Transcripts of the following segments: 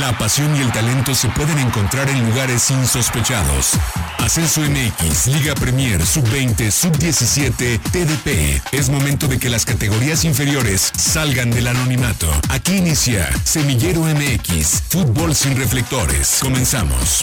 La pasión y el talento se pueden encontrar en lugares insospechados. Ascenso MX, Liga Premier, Sub-20, Sub-17, TDP. Es momento de que las categorías inferiores salgan del anonimato. Aquí inicia Semillero MX, fútbol sin reflectores. Comenzamos.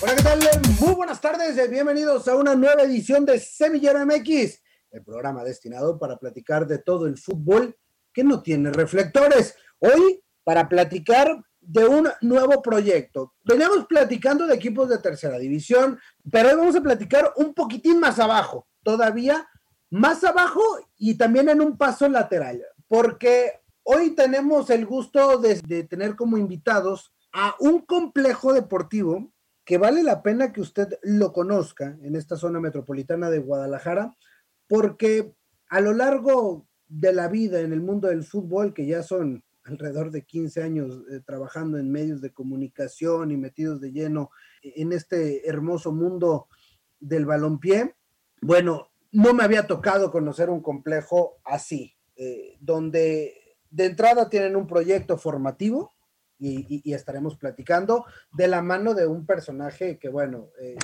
Hola, ¿qué tal? Muy buenas tardes, bienvenidos a una nueva edición de Semillero MX, el programa destinado para platicar de todo el fútbol que no tiene reflectores. Hoy para platicar de un nuevo proyecto. Veníamos platicando de equipos de tercera división, pero hoy vamos a platicar un poquitín más abajo, todavía más abajo y también en un paso lateral, porque hoy tenemos el gusto de, de tener como invitados a un complejo deportivo que vale la pena que usted lo conozca en esta zona metropolitana de Guadalajara, porque a lo largo de la vida en el mundo del fútbol, que ya son alrededor de 15 años eh, trabajando en medios de comunicación y metidos de lleno en este hermoso mundo del balompié, bueno, no me había tocado conocer un complejo así, eh, donde de entrada tienen un proyecto formativo y, estaremos platicando de la mano de un personaje que, bueno, eh,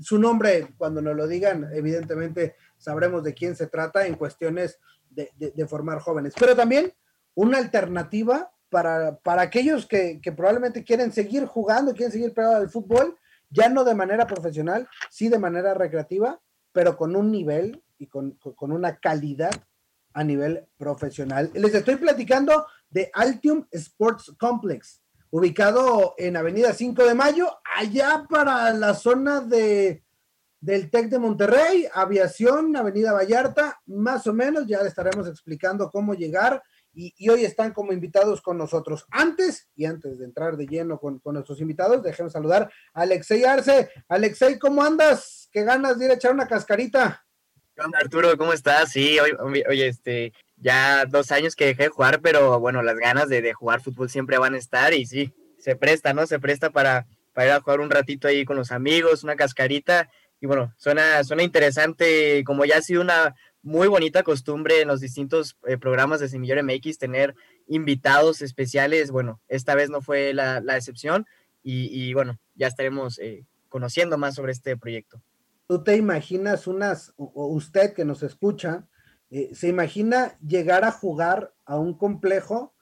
su nombre, cuando nos lo digan, evidentemente sabremos de quién se trata en cuestiones de, de formar jóvenes, pero también una alternativa para, para aquellos que, probablemente quieren seguir jugando, quieren seguir pegado al fútbol, ya no de manera profesional, sí de manera recreativa, pero con un nivel y con, una calidad a nivel profesional. Les estoy platicando de Altium Sports Complex, ubicado en Avenida 5 de Mayo, allá para la zona de, del TEC de Monterrey, Aviación, Avenida Vallarta, más o menos, ya le estaremos explicando cómo llegar y, hoy están como invitados con nosotros. Antes, y antes de entrar de lleno con, nuestros invitados, déjenme saludar a Alexei Arce. Alexei, ¿cómo andas? ¿Qué ganas de ir a echar una cascarita? Arturo? ¿Cómo estás? Sí, oye, este, ya dos años que dejé de jugar, pero bueno, las ganas de, jugar fútbol siempre van a estar y sí, se presta, ¿no? Se presta para, para ir a jugar un ratito ahí con los amigos, una cascarita. Y bueno, suena, suena interesante, como ya ha sido una, muy bonita costumbre en los distintos eh, programas de Semillero MX tener invitados especiales. Bueno, esta vez no fue la, excepción y, bueno, ya estaremos eh, conociendo más sobre este proyecto. ¿Tú te imaginas unas, o usted que nos escucha, eh, se imagina llegar a jugar a un complejo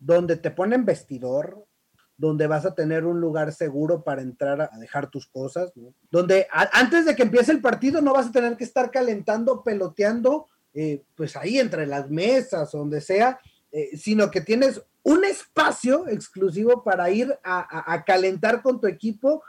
donde te ponen vestidor, donde vas a tener un lugar seguro para entrar a dejar tus cosas, donde antes de que empiece el partido no vas a tener que estar calentando, peloteando, eh, pues ahí entre las mesas, donde sea, eh, sino que tienes un espacio exclusivo para ir a, calentar con tu equipo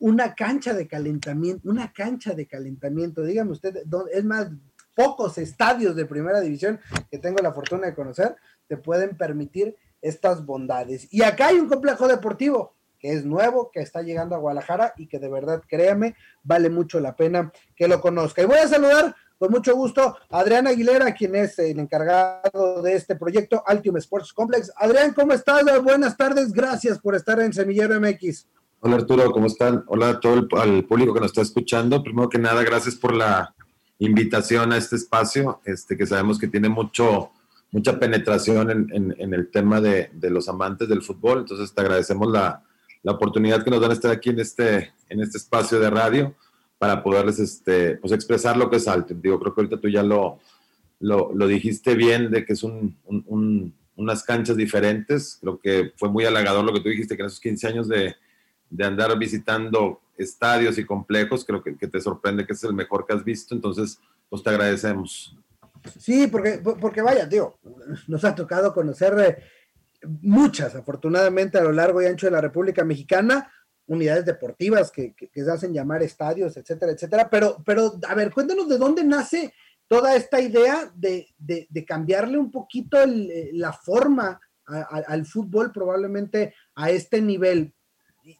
una cancha de calentamiento, una cancha de calentamiento, dígame usted, es más, pocos estadios de primera división que tengo la fortuna de conocer te pueden permitir estas bondades. Y acá hay un complejo deportivo que es nuevo, que está llegando a Guadalajara y que de verdad, créame, vale mucho la pena que lo conozca. Y voy a saludar con mucho gusto a Adrián Aguilera, quien es el encargado de este proyecto Altium Sports Complex. Adrián, ¿cómo estás? Buenas tardes, gracias por estar en Semillero MX. Hola Arturo, ¿cómo están? Hola a todo el al público que nos está escuchando. Primero que nada, gracias por la invitación a este espacio, este que sabemos que tiene mucho mucha penetración en, el tema de, los amantes del fútbol. Entonces te agradecemos la, oportunidad que nos dan estar aquí en este, en este espacio de radio para poderles este, pues expresar lo que es alto. Digo, creo que ahorita tú ya lo, dijiste bien de que es un, un, unas canchas diferentes. Creo que fue muy halagador lo que tú dijiste, que en esos 15 años de, de andar visitando estadios y complejos, creo que, que, te sorprende que es el mejor que has visto. Entonces, pues te agradecemos. Sí, porque, porque vaya, tío, nos ha tocado conocer eh, muchas, afortunadamente, a lo largo y ancho de la República Mexicana, unidades deportivas que, se hacen llamar estadios, etcétera, etcétera. Pero, pero, a ver, cuéntanos de dónde nace toda esta idea de, cambiarle un poquito eh, la forma al fútbol, probablemente a este nivel.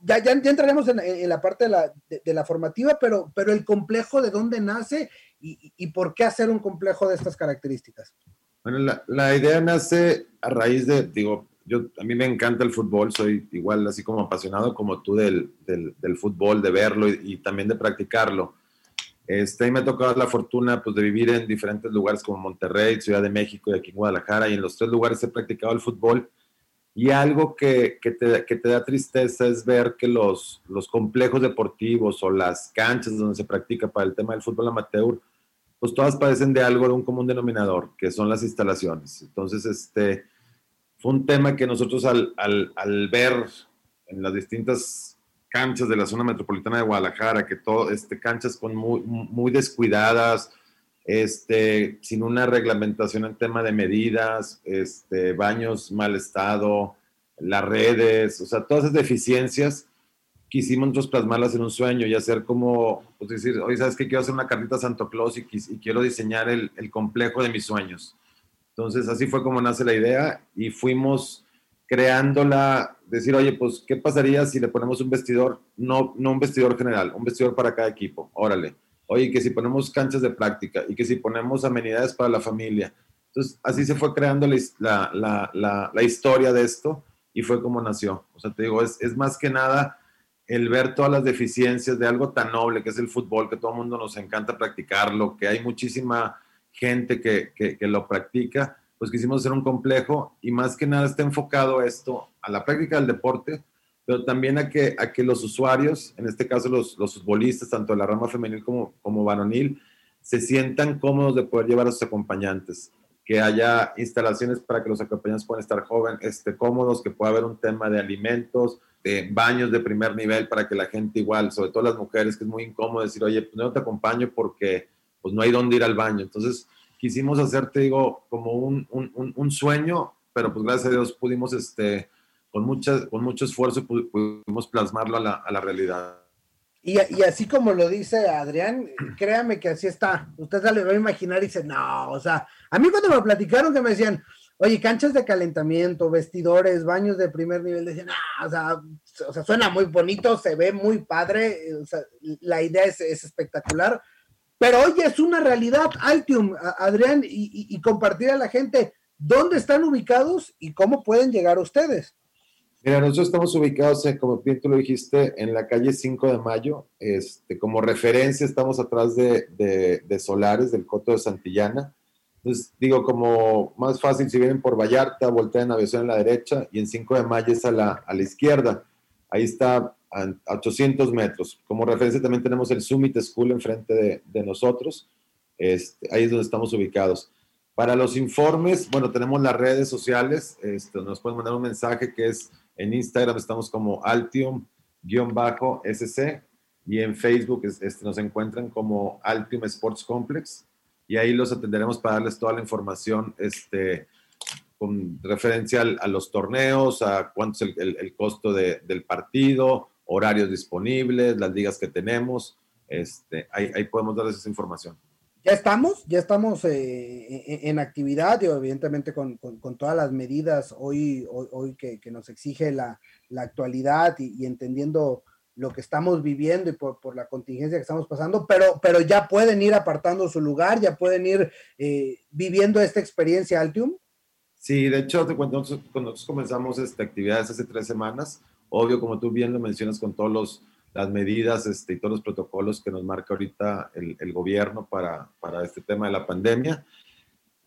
Ya, ya, entraremos en, la parte de la, de la, formativa, pero, pero el complejo de dónde nace y, por qué hacer un complejo de estas características? Bueno, la, idea nace a raíz de, digo, yo, a mí me encanta el fútbol, soy igual así como apasionado como tú del, del, fútbol, de verlo y, también de practicarlo. Este, y me ha tocado la fortuna pues, de vivir en diferentes lugares como Monterrey, Ciudad de México y aquí en Guadalajara, y en los tres lugares he practicado el fútbol. Y algo que, que, te, que, te, da tristeza es ver que los, los complejos deportivos o las canchas donde se practica para el tema del fútbol amateur, pues todas padecen de algo, de un común denominador, que son las instalaciones. Entonces, este, fue un tema que nosotros al, al, al ver en las distintas canchas de la zona metropolitana de Guadalajara, que todo, este, canchas con muy, muy descuidadas, este, sin una reglamentación en tema de medidas, este, baños mal estado, las redes, o sea, todas esas deficiencias quisimos nosotros plasmarlas en un sueño y hacer como, pues decir, oye, ¿sabes qué? Quiero hacer una cartita a Santo Claus y, y quiero diseñar el, el, complejo de mis sueños. Entonces, así fue como nace la idea y fuimos creándola, decir, oye, pues, ¿qué pasaría si le ponemos un vestidor, no, no un vestidor general, un vestidor para cada equipo? Órale oye, que si ponemos canchas de práctica y que si ponemos amenidades para la familia. Entonces, así se fue creando la, la, la, la historia de esto y fue como nació. O sea, te digo, es, es, más que nada el ver todas las deficiencias de algo tan noble que es el fútbol, que todo el mundo nos encanta practicarlo, que hay muchísima gente que, que, que lo practica, pues quisimos hacer un complejo y más que nada está enfocado esto a la práctica del deporte, pero también a que, a que los usuarios, en este caso los, los futbolistas, tanto de la rama femenil como, como varonil, se sientan cómodos de poder llevar a sus acompañantes, que haya instalaciones para que los acompañantes puedan estar jóvenes, este, cómodos, que pueda haber un tema de alimentos, de baños de primer nivel para que la gente igual, sobre todo las mujeres, que es muy incómodo decir, oye, pues no te acompaño porque pues no hay dónde ir al baño. Entonces, quisimos hacerte, digo, como un, un, un sueño, pero pues gracias a Dios pudimos este, con, mucha, con mucho esfuerzo pudimos plasmarlo a la, realidad. Y, así como lo dice Adrián, créame que así está. Usted se le va a imaginar y dice, no, o sea, a mí cuando me platicaron que me decían, oye, canchas de calentamiento, vestidores, baños de primer nivel, decían, no, o sea, o sea, suena muy bonito, se ve muy padre, o sea, la idea es, es espectacular, pero oye, es una realidad, Altium, Adrián, y, compartir a la gente dónde están ubicados y cómo pueden llegar ustedes. Mira, nosotros estamos ubicados, en, como bien tú lo dijiste, en la calle 5 de Mayo. Este, como referencia estamos atrás de, de, de, Solares, del Coto de Santillana. Entonces, digo, como más fácil, si vienen por Vallarta, voltean a aviación en la derecha y en 5 de Mayo es a la, a la izquierda. Ahí está a 800 metros. Como referencia también tenemos el Summit School enfrente de, de nosotros. Este, ahí es donde estamos ubicados. Para los informes, bueno, tenemos las redes sociales. Este, nos pueden mandar un mensaje que es en Instagram estamos como Altium-SC y en Facebook este, nos encuentran como Altium Sports Complex y ahí los atenderemos para darles toda la información este, con referencia a los torneos, a cuánto es el, costo de, del partido, horarios disponibles, las ligas que tenemos. Este, ahí podemos darles esa información ya estamos, ya estamos eh, en actividad, y evidentemente con, con, todas las medidas hoy, hoy, que, nos exige la, la actualidad y, y, entendiendo lo que estamos viviendo y por, por, la contingencia que estamos pasando, pero, pero ya pueden ir apartando su lugar, ya pueden ir eh, viviendo esta experiencia Altium. Sí, de hecho, cuando nosotros, cuando nosotros comenzamos esta actividad hace tres semanas, obvio, como tú bien lo mencionas, con todos los las medidas este, y todos los protocolos que nos marca ahorita el, el gobierno para, para, este tema de la pandemia.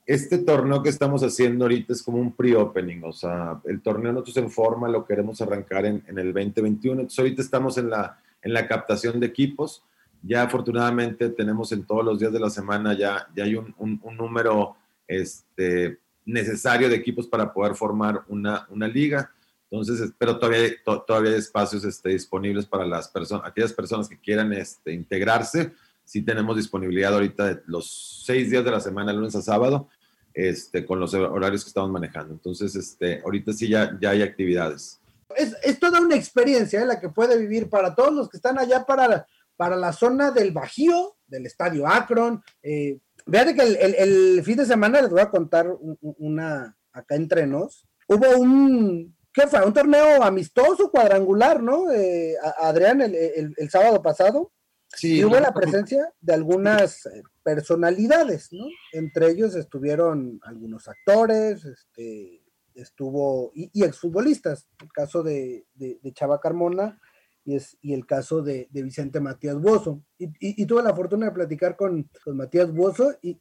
Este torneo que estamos haciendo ahorita es como un pre-opening, o sea, el torneo nosotros en forma lo queremos arrancar en, en, el 2021, entonces ahorita estamos en la, en la captación de equipos, ya afortunadamente tenemos en todos los días de la semana ya, ya hay un, un, un número este, necesario de equipos para poder formar una, una liga entonces, pero todavía, to, todavía hay espacios este, disponibles para las personas, aquellas personas que quieran este, integrarse. Sí tenemos disponibilidad ahorita de los seis días de la semana, lunes a sábado, este, con los horarios que estamos manejando. Entonces, este, ahorita sí ya, ya hay actividades. Es, es toda una experiencia ¿eh? la que puede vivir para todos los que están allá para, para la zona del Bajío, del Estadio Akron. Eh, que el, el, el, fin de semana les voy a contar una, acá entre nos, hubo un ¿qué fue? Un torneo amistoso, cuadrangular, ¿no? Eh, Adrián, el, el, el, sábado pasado. Sí. Y hubo la presencia de algunas eh, personalidades, ¿no? Entre ellos estuvieron algunos actores, este, estuvo, y, y exfutbolistas. El caso de, de, de Chava Carmona y, es, y el caso de, Vicente Matías Buoso. Y, tuve la fortuna de platicar con, Matías Buoso y,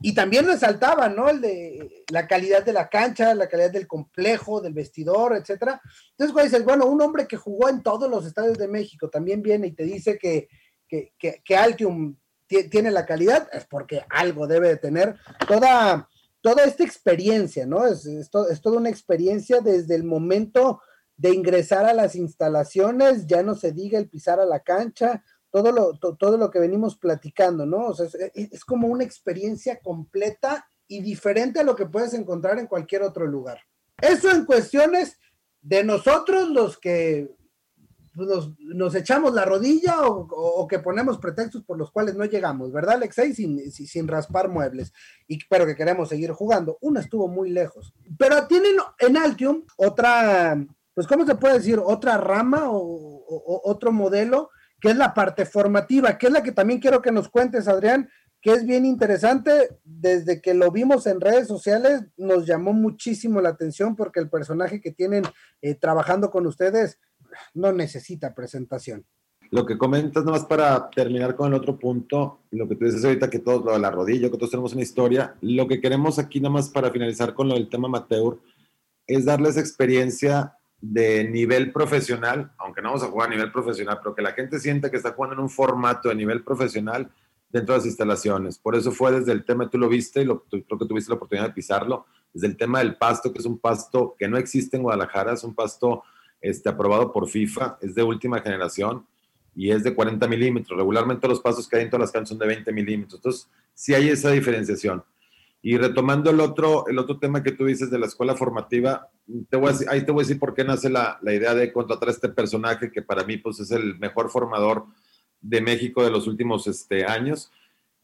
y, también resaltaba, ¿no? El de la calidad de la cancha, la calidad del complejo, del vestidor, etcétera. Entonces, cuando dices, bueno, un hombre que jugó en todos los estadios de México también viene y te dice que, que, que, Altium tiene la calidad, es porque algo debe de tener. Toda, toda esta experiencia, ¿no? Es, es, es toda una experiencia desde el momento de ingresar a las instalaciones, ya no se diga el pisar a la cancha, todo lo, todo lo que venimos platicando, ¿no? O sea, es, como una experiencia completa y diferente a lo que puedes encontrar en cualquier otro lugar. Eso en cuestiones de nosotros los que nos, echamos la rodilla o, que ponemos pretextos por los cuales no llegamos, ¿verdad, Alexei? Sin, sin raspar muebles, y, pero que queremos seguir jugando. Una estuvo muy lejos. Pero tienen en Altium otra pues, ¿cómo se puede decir? Otra rama o, otro modelo, que es la parte formativa, que es la que también quiero que nos cuentes, Adrián, que es bien interesante. Desde que lo vimos en redes sociales, nos llamó muchísimo la atención porque el personaje que tienen eh, trabajando con ustedes no necesita presentación. Lo que comentas, nomás para terminar con el otro punto, lo que tú dices ahorita, que todos lo de la rodilla, que todos tenemos una historia, lo que queremos aquí, nada más para finalizar con lo del tema amateur, es darles experiencia de nivel profesional, aunque no vamos a jugar a nivel profesional, pero que la gente sienta que está jugando en un formato de nivel profesional dentro de las instalaciones. Por eso fue desde el tema, tú lo viste y lo, creo que tuviste la oportunidad de pisarlo, desde el tema del pasto, que es un pasto que no existe en Guadalajara, es un pasto este, aprobado por FIFA, es de última generación y es de 40 milímetros. Regularmente los pastos que hay en todas las canchas son de 20 milímetros. Entonces, sí hay esa diferenciación. Y retomando el otro, el otro tema que tú dices de la escuela formativa, te ahí te voy a decir por qué nace la, la, idea de contratar a este personaje que para mí pues, es el mejor formador de México de los últimos este, años.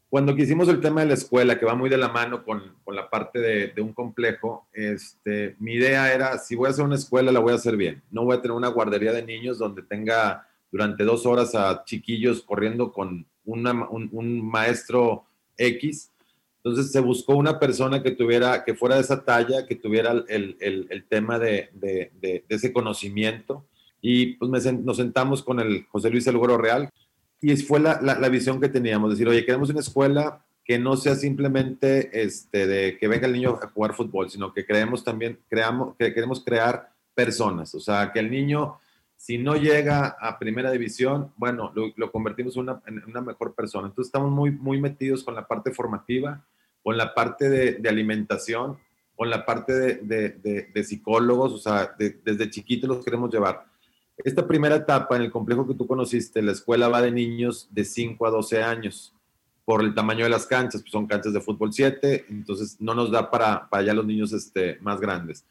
Cuando quisimos el tema de la escuela, que va muy de la mano con, con la parte de, un complejo, este, mi idea era, si voy a hacer una escuela, la voy a hacer bien. No voy a tener una guardería de niños donde tenga durante dos horas a chiquillos corriendo con un, un maestro X entonces se buscó una persona que tuviera, que fuera de esa talla, que tuviera el, el, tema de, ese conocimiento. Y pues nos sentamos con el José Luis Elguero Real y fue la, la, la, visión que teníamos, decir, oye, queremos una escuela que no sea simplemente este, de que venga el niño a jugar fútbol, sino que creemos también, creamos, que queremos crear personas, o sea, que el niño, si no llega a primera división, bueno, lo, lo convertimos en una, en una, mejor persona. Entonces estamos muy, muy metidos con la parte formativa con la parte de, alimentación, con la parte de, psicólogos, o sea, desde chiquitos los queremos llevar. Esta primera etapa en el complejo que tú conociste, la escuela va de niños de 5 a 12 años por el tamaño de las canchas, pues son canchas de fútbol 7, entonces no nos da para, para los niños este, más grandes.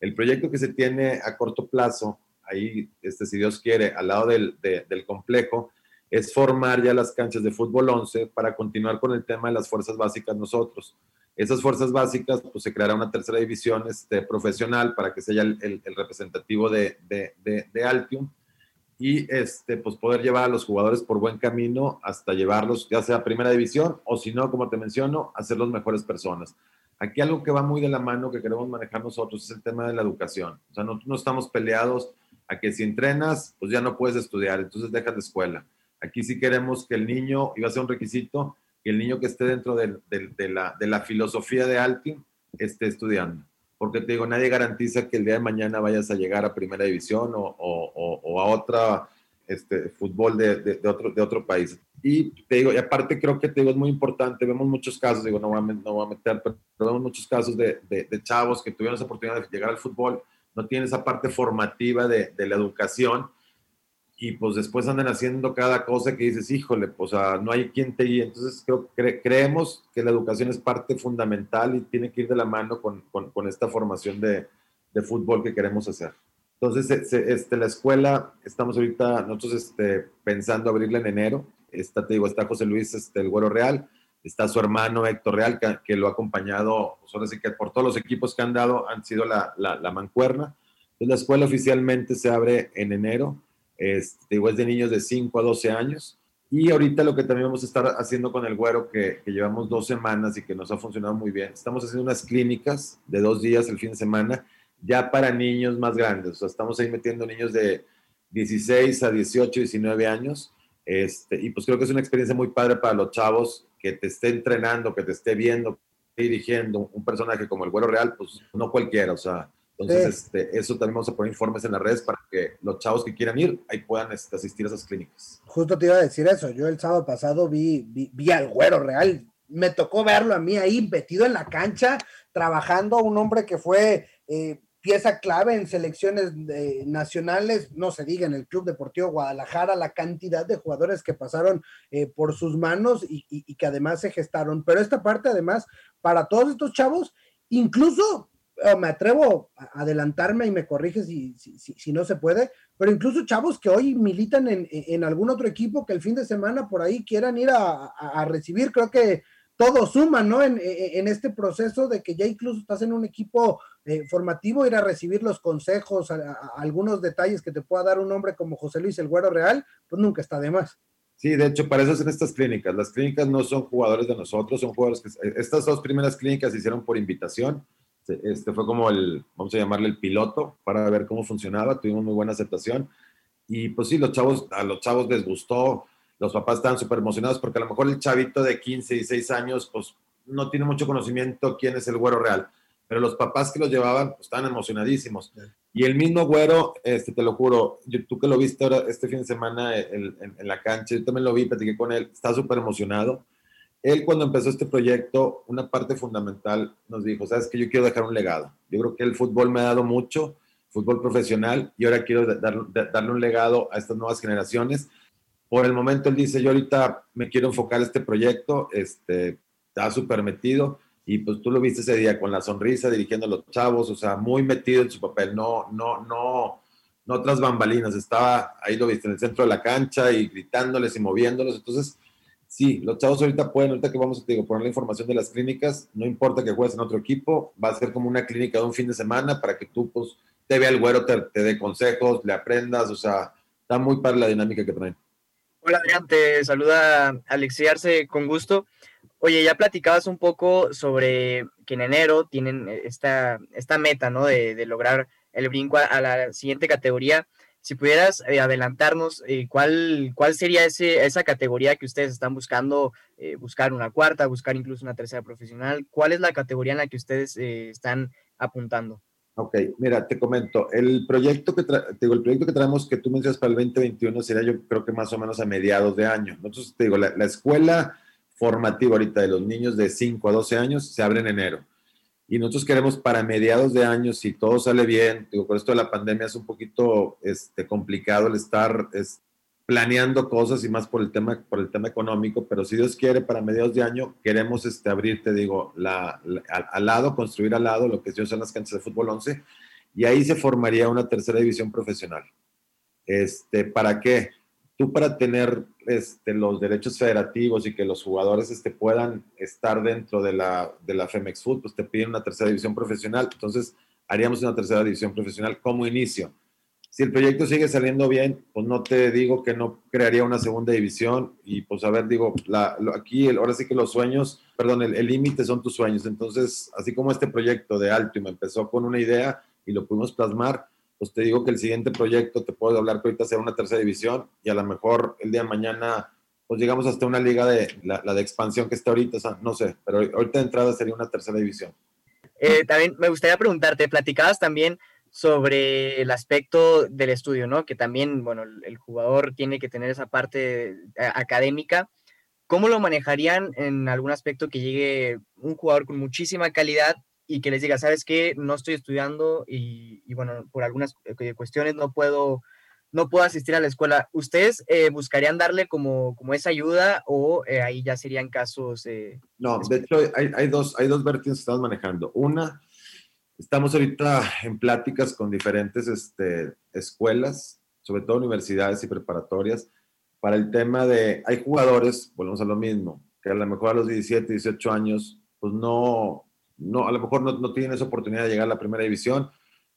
El proyecto que se tiene a corto plazo, ahí, este, si Dios quiere, al lado del, del complejo, es formar ya las canchas de fútbol 11 para continuar con el tema de las fuerzas básicas nosotros. Esas fuerzas básicas, pues se creará una tercera división este, profesional para que sea el, el, representativo de, de, de, Altium y este, pues poder llevar a los jugadores por buen camino hasta llevarlos ya sea primera división o si no, como te menciono, las mejores personas. Aquí algo que va muy de la mano que queremos manejar nosotros es el tema de la educación. O sea, no, no estamos peleados a que si entrenas, pues ya no puedes estudiar, entonces dejas de escuela Aquí sí queremos que el niño, va a ser un requisito, que el niño que esté dentro de, la, de la filosofía de Altin esté estudiando. Porque te digo, nadie garantiza que el día de mañana vayas a llegar a primera división o, o, a otra este, fútbol de, de, otro, de otro país. Y te digo, y aparte creo que te digo, es muy importante, vemos muchos casos, digo, no voy a, no voy a meter, pero vemos muchos casos de, de, chavos que tuvieron esa oportunidad de llegar al fútbol, no tienen esa parte formativa de, de la educación y pues después andan haciendo cada cosa que dices, híjole, pues no hay quien te guíe. Entonces creo, creemos que la educación es parte fundamental y tiene que ir de la mano con, con, esta formación de, de, fútbol que queremos hacer. Entonces, este, la escuela, estamos ahorita nosotros este, pensando abrirla en enero. Está, te digo, está José Luis, este, el Güero Real, está su hermano Héctor Real, que, lo ha acompañado, pues que por todos los equipos que han dado han sido la, la, mancuerna. Entonces, la escuela oficialmente se abre en enero este, digo, es de niños de 5 a 12 años. Y ahorita lo que también vamos a estar haciendo con el güero, que, llevamos dos semanas y que nos ha funcionado muy bien, estamos haciendo unas clínicas de dos días el fin de semana, ya para niños más grandes. O sea, estamos ahí metiendo niños de, 16 a 18, 19 años. Este, y pues creo que es una experiencia muy padre para los chavos que te esté entrenando, que te esté viendo, dirigiendo un personaje como el Güero Real, pues no cualquiera, o sea, entonces este, eso también vamos a poner informes en las redes para que los chavos que quieran ir ahí puedan este, asistir a esas clínicas. Justo te iba a decir eso, yo el sábado pasado vi, vi, al Güero Real, me tocó verlo a mí ahí metido en la cancha, trabajando, un hombre que fue eh, pieza clave en selecciones eh, nacionales, no se diga en el Club Deportivo Guadalajara, la cantidad de jugadores que pasaron eh, por sus manos y, que además se gestaron. Pero esta parte, además, para todos estos chavos, incluso me atrevo a adelantarme y me corriges si, si, no se puede, pero incluso chavos que hoy militan en, algún otro equipo que el fin de semana por ahí quieran ir a recibir, creo que todo suma, ¿no? En, este proceso de que ya incluso estás en un equipo eh, formativo, ir a recibir los consejos, algunos detalles que te pueda dar un hombre como José Luis El Güero Real, pues nunca está de más. Sí, de hecho, para eso son estas clínicas. Las clínicas no son jugadores de nosotros, son jugadores que... Estas dos primeras clínicas se hicieron por invitación. Este fue como el, vamos a llamarle el piloto, para ver cómo funcionaba. Tuvimos muy buena aceptación. Y pues sí, los chavos, a los chavos les gustó los papás estaban súper emocionados porque a lo mejor el chavito de 15 y 6 años, pues no tiene mucho conocimiento quién es el güero real, pero los papás que los llevaban pues, estaban emocionadísimos. Y el mismo güero, este, te lo juro, tú que lo viste ahora este fin de semana en, la cancha, yo también lo vi, platiqué con él, está súper emocionado. Él cuando empezó este proyecto, una parte fundamental nos dijo, sabes que yo quiero dejar un legado. Yo creo que el fútbol me ha dado mucho, fútbol profesional, y ahora quiero darle un legado a estas nuevas generaciones por el momento él dice, yo ahorita me quiero enfocar en este proyecto, este, está súper metido y pues tú lo viste ese día con la sonrisa dirigiendo a los chavos, o sea, muy metido en su papel, no, no, no, no otras bambalinas, estaba ahí lo viste en el centro de la cancha y gritándoles y moviéndolos, entonces sí, los chavos ahorita pueden, ahorita que vamos a digo, poner la información de las clínicas, no importa que juegues en otro equipo, va a ser como una clínica de un fin de semana para que tú pues te vea el güero, te, te dé consejos, le aprendas, o sea, está muy para la dinámica que traen. Hola Adrián, te saluda Alexi Arce con gusto. Oye, ya platicabas un poco sobre que en enero tienen esta, esta meta, ¿no? De, lograr el brinco a, la siguiente categoría. Si pudieras eh, adelantarnos, eh, ¿cuál, ¿cuál sería ese, esa categoría que ustedes están buscando? Eh, buscar una cuarta, buscar incluso una tercera profesional. ¿Cuál es la categoría en la que ustedes están apuntando? Ok, mira, te comento, el proyecto que, digo, el proyecto que traemos que tú mencionas para el 2021 sería yo creo que más o menos a mediados de año. Nosotros, te digo, la, escuela formativa ahorita de los niños de 5 a 12 años se abre en enero. Y nosotros queremos para mediados de año, si todo sale bien, digo, con esto de la pandemia es un poquito este, complicado el estar planeando cosas y más por el tema, por el tema económico, pero si Dios quiere, para mediados de año queremos este, abrir, te digo, la, al, lado, construir al lado lo que son las canchas de fútbol 11, y ahí se formaría una tercera división profesional. Este, ¿Para qué? Tú para tener este, los derechos federativos y que los jugadores este, puedan estar dentro de la, de la Femex Food, pues te piden una tercera división profesional. Entonces, haríamos una tercera división profesional como inicio si el proyecto sigue saliendo bien, pues no te digo que no crearía una segunda división y pues a ver, digo, la, aquí ahora sí que los sueños, perdón, el límite son tus sueños. Entonces, así como este proyecto de me empezó con una idea y lo pudimos plasmar, pues te digo que el siguiente proyecto te puedo hablar que ahorita sea una tercera división y a lo mejor el día de mañana pues llegamos hasta una liga de la, de expansión que está ahorita, o sea, no sé, pero ahorita de entrada sería una tercera división. Eh, también me gustaría preguntarte, platicabas también sobre el aspecto del estudio, ¿no? Que también, bueno, el, jugador tiene que tener esa parte eh, académica. ¿Cómo lo manejarían en algún aspecto que llegue un jugador con muchísima calidad y que les diga, sabes qué, no estoy estudiando y, bueno, por algunas eh, cuestiones no puedo, no puedo asistir a la escuela? ¿Ustedes eh, buscarían darle como, como esa ayuda o ahí ya serían casos? no, de hecho hay, hay, dos, hay dos vertientes que estamos manejando. Una Estamos ahorita en pláticas con diferentes este, escuelas, sobre todo universidades y preparatorias, para el tema de, hay jugadores, volvemos a lo mismo, que a lo mejor a los 17, 18 años, pues no, no a lo mejor no, no tienen esa oportunidad de llegar a la primera división,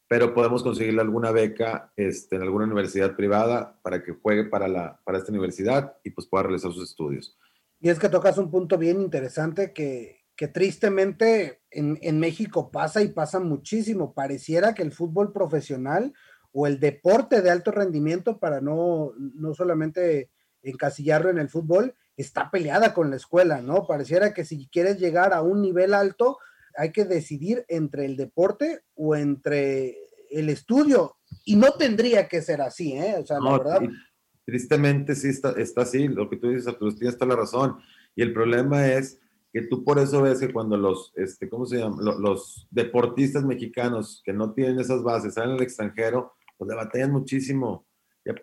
pero podemos conseguirle alguna beca este, en alguna universidad privada para que juegue para, la, para esta universidad y pues pueda realizar sus estudios. Y es que tocas un punto bien interesante que, que tristemente en, México pasa y pasa muchísimo. Pareciera que el fútbol profesional o el deporte de alto rendimiento para no, no solamente encasillarlo en el fútbol, está peleada con la escuela, ¿no? Pareciera que si quieres llegar a un nivel alto, hay que decidir entre el deporte o entre el estudio. Y no tendría que ser así, ¿eh? O sea, la verdad. Tristemente sí está, está así, lo que tú dices, Arturo, tienes toda la razón. Y el problema es que tú por eso ves que cuando los, este, ¿cómo se llama? Los, deportistas mexicanos que no tienen esas bases salen al extranjero, pues le batallan muchísimo.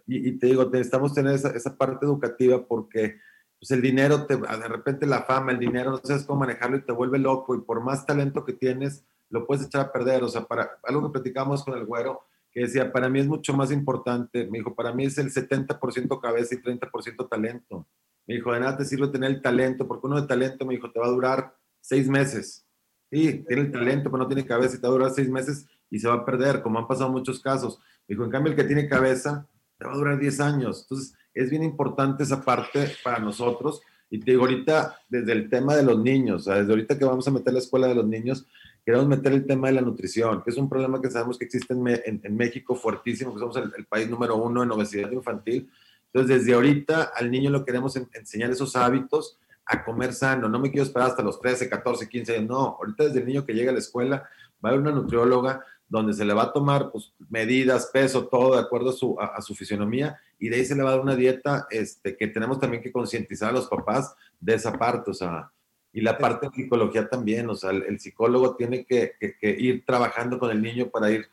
Y, te digo, necesitamos tener esa, esa, parte educativa porque pues el dinero, te, de repente la fama, el dinero, no sabes cómo manejarlo y te vuelve loco y por más talento que tienes, lo puedes echar a perder. O sea, para algo que platicamos con el güero, que decía, para mí es mucho más importante, me dijo, para mí es el 70% cabeza y 30% talento. Me dijo, de nada sirve tener el talento, porque uno de talento, me dijo, te va a durar seis meses. Sí, tiene el talento, pero no tiene cabeza y te va a durar seis meses y se va a perder, como han pasado muchos casos. Me dijo, en cambio, el que tiene cabeza, te va a durar 10 años. Entonces, es bien importante esa parte para nosotros. Y te digo, ahorita, desde el tema de los niños, o sea, desde ahorita que vamos a meter la escuela de los niños, queremos meter el tema de la nutrición, que es un problema que sabemos que existe en, México fuertísimo, que somos el, país número uno en obesidad infantil. Entonces, desde ahorita al niño lo queremos enseñar esos hábitos a comer sano. No me quiero esperar hasta los 13, 14, 15 años. No, ahorita desde el niño que llega a la escuela va a haber una nutrióloga donde se le va a tomar pues, medidas, peso, todo de acuerdo a su, a, su, fisionomía y de ahí se le va a dar una dieta este, que tenemos también que concientizar a los papás de esa parte, o sea, y la parte de psicología también, o sea, el, psicólogo tiene que, que, ir trabajando con el niño para ir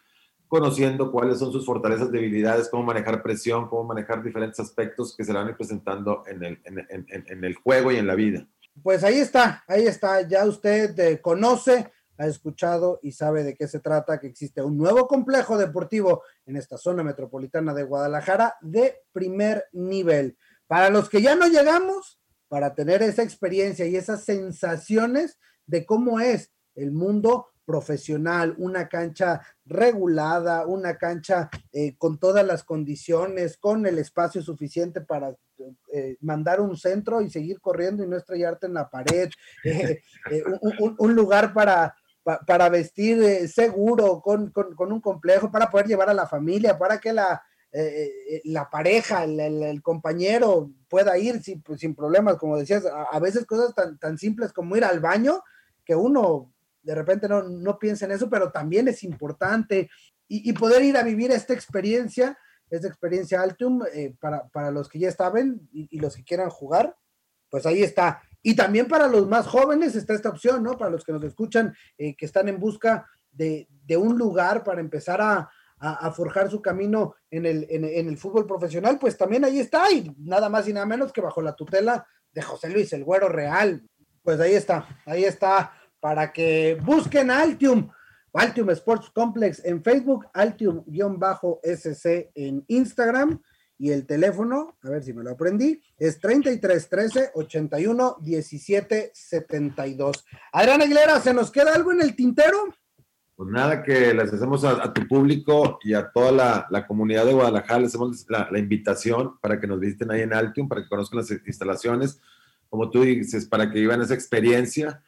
conociendo cuáles son sus fortalezas, debilidades, cómo manejar presión, cómo manejar diferentes aspectos que se van a presentando en el, en el juego y en la vida. Pues ahí está, ahí está, ya usted eh, conoce ha escuchado y sabe de qué se trata, que existe un nuevo complejo deportivo en esta zona metropolitana de Guadalajara de primer nivel. Para los que ya no llegamos, para tener esa experiencia y esas sensaciones de cómo es el mundo profesional, una cancha regulada, una cancha eh, con todas las condiciones, con el espacio suficiente para eh, mandar un centro y seguir corriendo y no estrellarte en la pared, eh, un, lugar para para vestir eh, seguro, con, un complejo, para poder llevar a la familia, para que la, eh, eh, la pareja, el, compañero pueda ir sin, sin problemas, como decías, a, veces cosas tan, tan, simples como ir al baño, que uno de repente no, no piensa en eso, pero también es importante, y, poder ir a vivir esta experiencia, esta experiencia Altium, para, para, los que ya estaban y, y los que quieran jugar, pues ahí está. Y también para los más jóvenes está esta opción, ¿no? Para los que nos escuchan, eh, que están en busca de, un lugar para empezar a, forjar su camino en el, en, el, fútbol profesional, pues también ahí está, y nada más y nada menos que bajo la tutela de José Luis, el güero real. Pues ahí está, ahí está, para que busquen Altium, Altium Sports Complex en Facebook, Altium-SC en Instagram y el teléfono, a ver si me lo aprendí, es 33 13 81 17 72. Adrián Aguilera, ¿se nos queda algo en el tintero? Pues nada, que les hacemos a, tu público y a toda la, comunidad de Guadalajara, les hacemos la, la, invitación para que nos visiten ahí en Altium, para que conozcan las instalaciones, como tú dices, para que vivan esa experiencia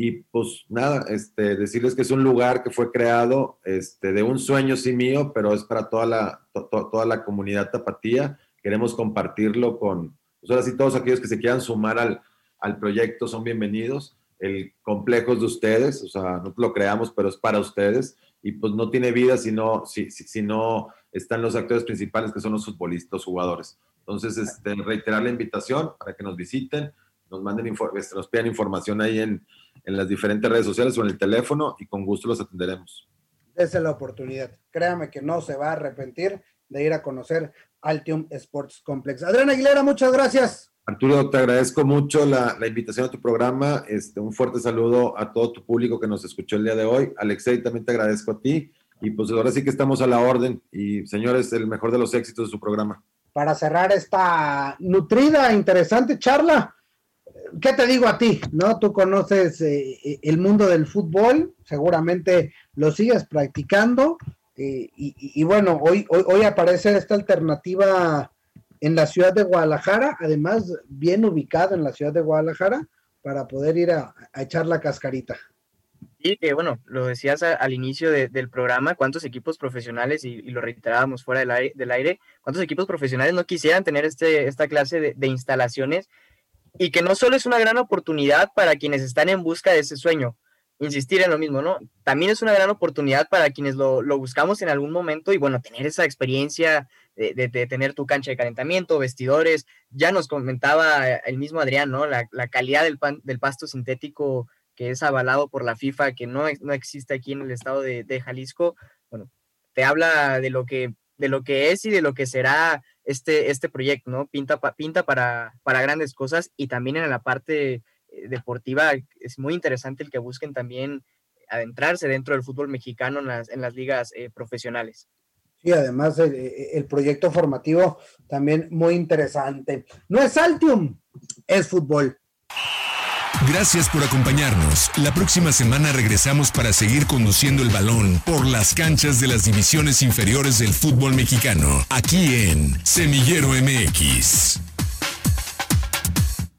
y pues nada, este, decirles que es un lugar que fue creado este, de un sueño sí mío, pero es para toda la, toda la comunidad tapatía. Queremos compartirlo con, pues ahora sí, todos aquellos que se quieran sumar al, al proyecto son bienvenidos. El complejo es de ustedes, o sea, no lo creamos, pero es para ustedes. Y pues no tiene vida si no, si, si, no están los actores principales, que son los futbolistas, los jugadores. Entonces, este, reiterar la invitación para que nos visiten, nos manden, este, nos pidan información ahí en, en las diferentes redes sociales o en el teléfono y con gusto los atenderemos. Esa es la oportunidad. Créame que no se va a arrepentir de ir a conocer Altium Sports Complex. Adrián Aguilera, muchas gracias. Arturo, te agradezco mucho la, la, invitación a tu programa. Este, un fuerte saludo a todo tu público que nos escuchó el día de hoy. Alexei, también te agradezco a ti. Y pues ahora sí que estamos a la orden. Y señores, el mejor de los éxitos de su programa. Para cerrar esta nutrida, interesante charla, ¿qué te digo a ti? ¿No? Tú conoces eh, eh, el mundo del fútbol, seguramente lo sigues practicando. Eh, y, bueno, hoy, hoy, aparece esta alternativa en la ciudad de Guadalajara, además bien ubicado en la ciudad de Guadalajara, para poder ir a, echar la cascarita. Y que bueno, lo decías al inicio del programa, cuántos equipos profesionales, y, lo reiterábamos fuera del aire, del aire, cuántos equipos profesionales no quisieran tener este, esta clase de instalaciones y que no solo es una gran oportunidad para quienes están en busca de ese sueño, insistir en lo mismo, ¿no? También es una gran oportunidad para quienes lo, lo buscamos en algún momento y bueno, tener esa experiencia de, de, tener tu cancha de calentamiento, vestidores. Ya nos comentaba el mismo Adrián, ¿no? La, la calidad del, pan, del pasto sintético que es avalado por la FIFA, que no, no existe aquí en el estado de, de Jalisco. Bueno, te habla de lo que de lo que es y de lo que será este, este proyecto, ¿no? Pinta, pinta para, para grandes cosas y también en la parte eh, deportiva es muy interesante el que busquen también adentrarse dentro del fútbol mexicano en las, en las ligas eh, profesionales. Sí, además el, el, proyecto formativo también muy interesante. No es Altium, es fútbol. Gracias por acompañarnos. La próxima semana regresamos para seguir conduciendo el balón por las canchas de las divisiones inferiores del fútbol mexicano, aquí en Semillero MX.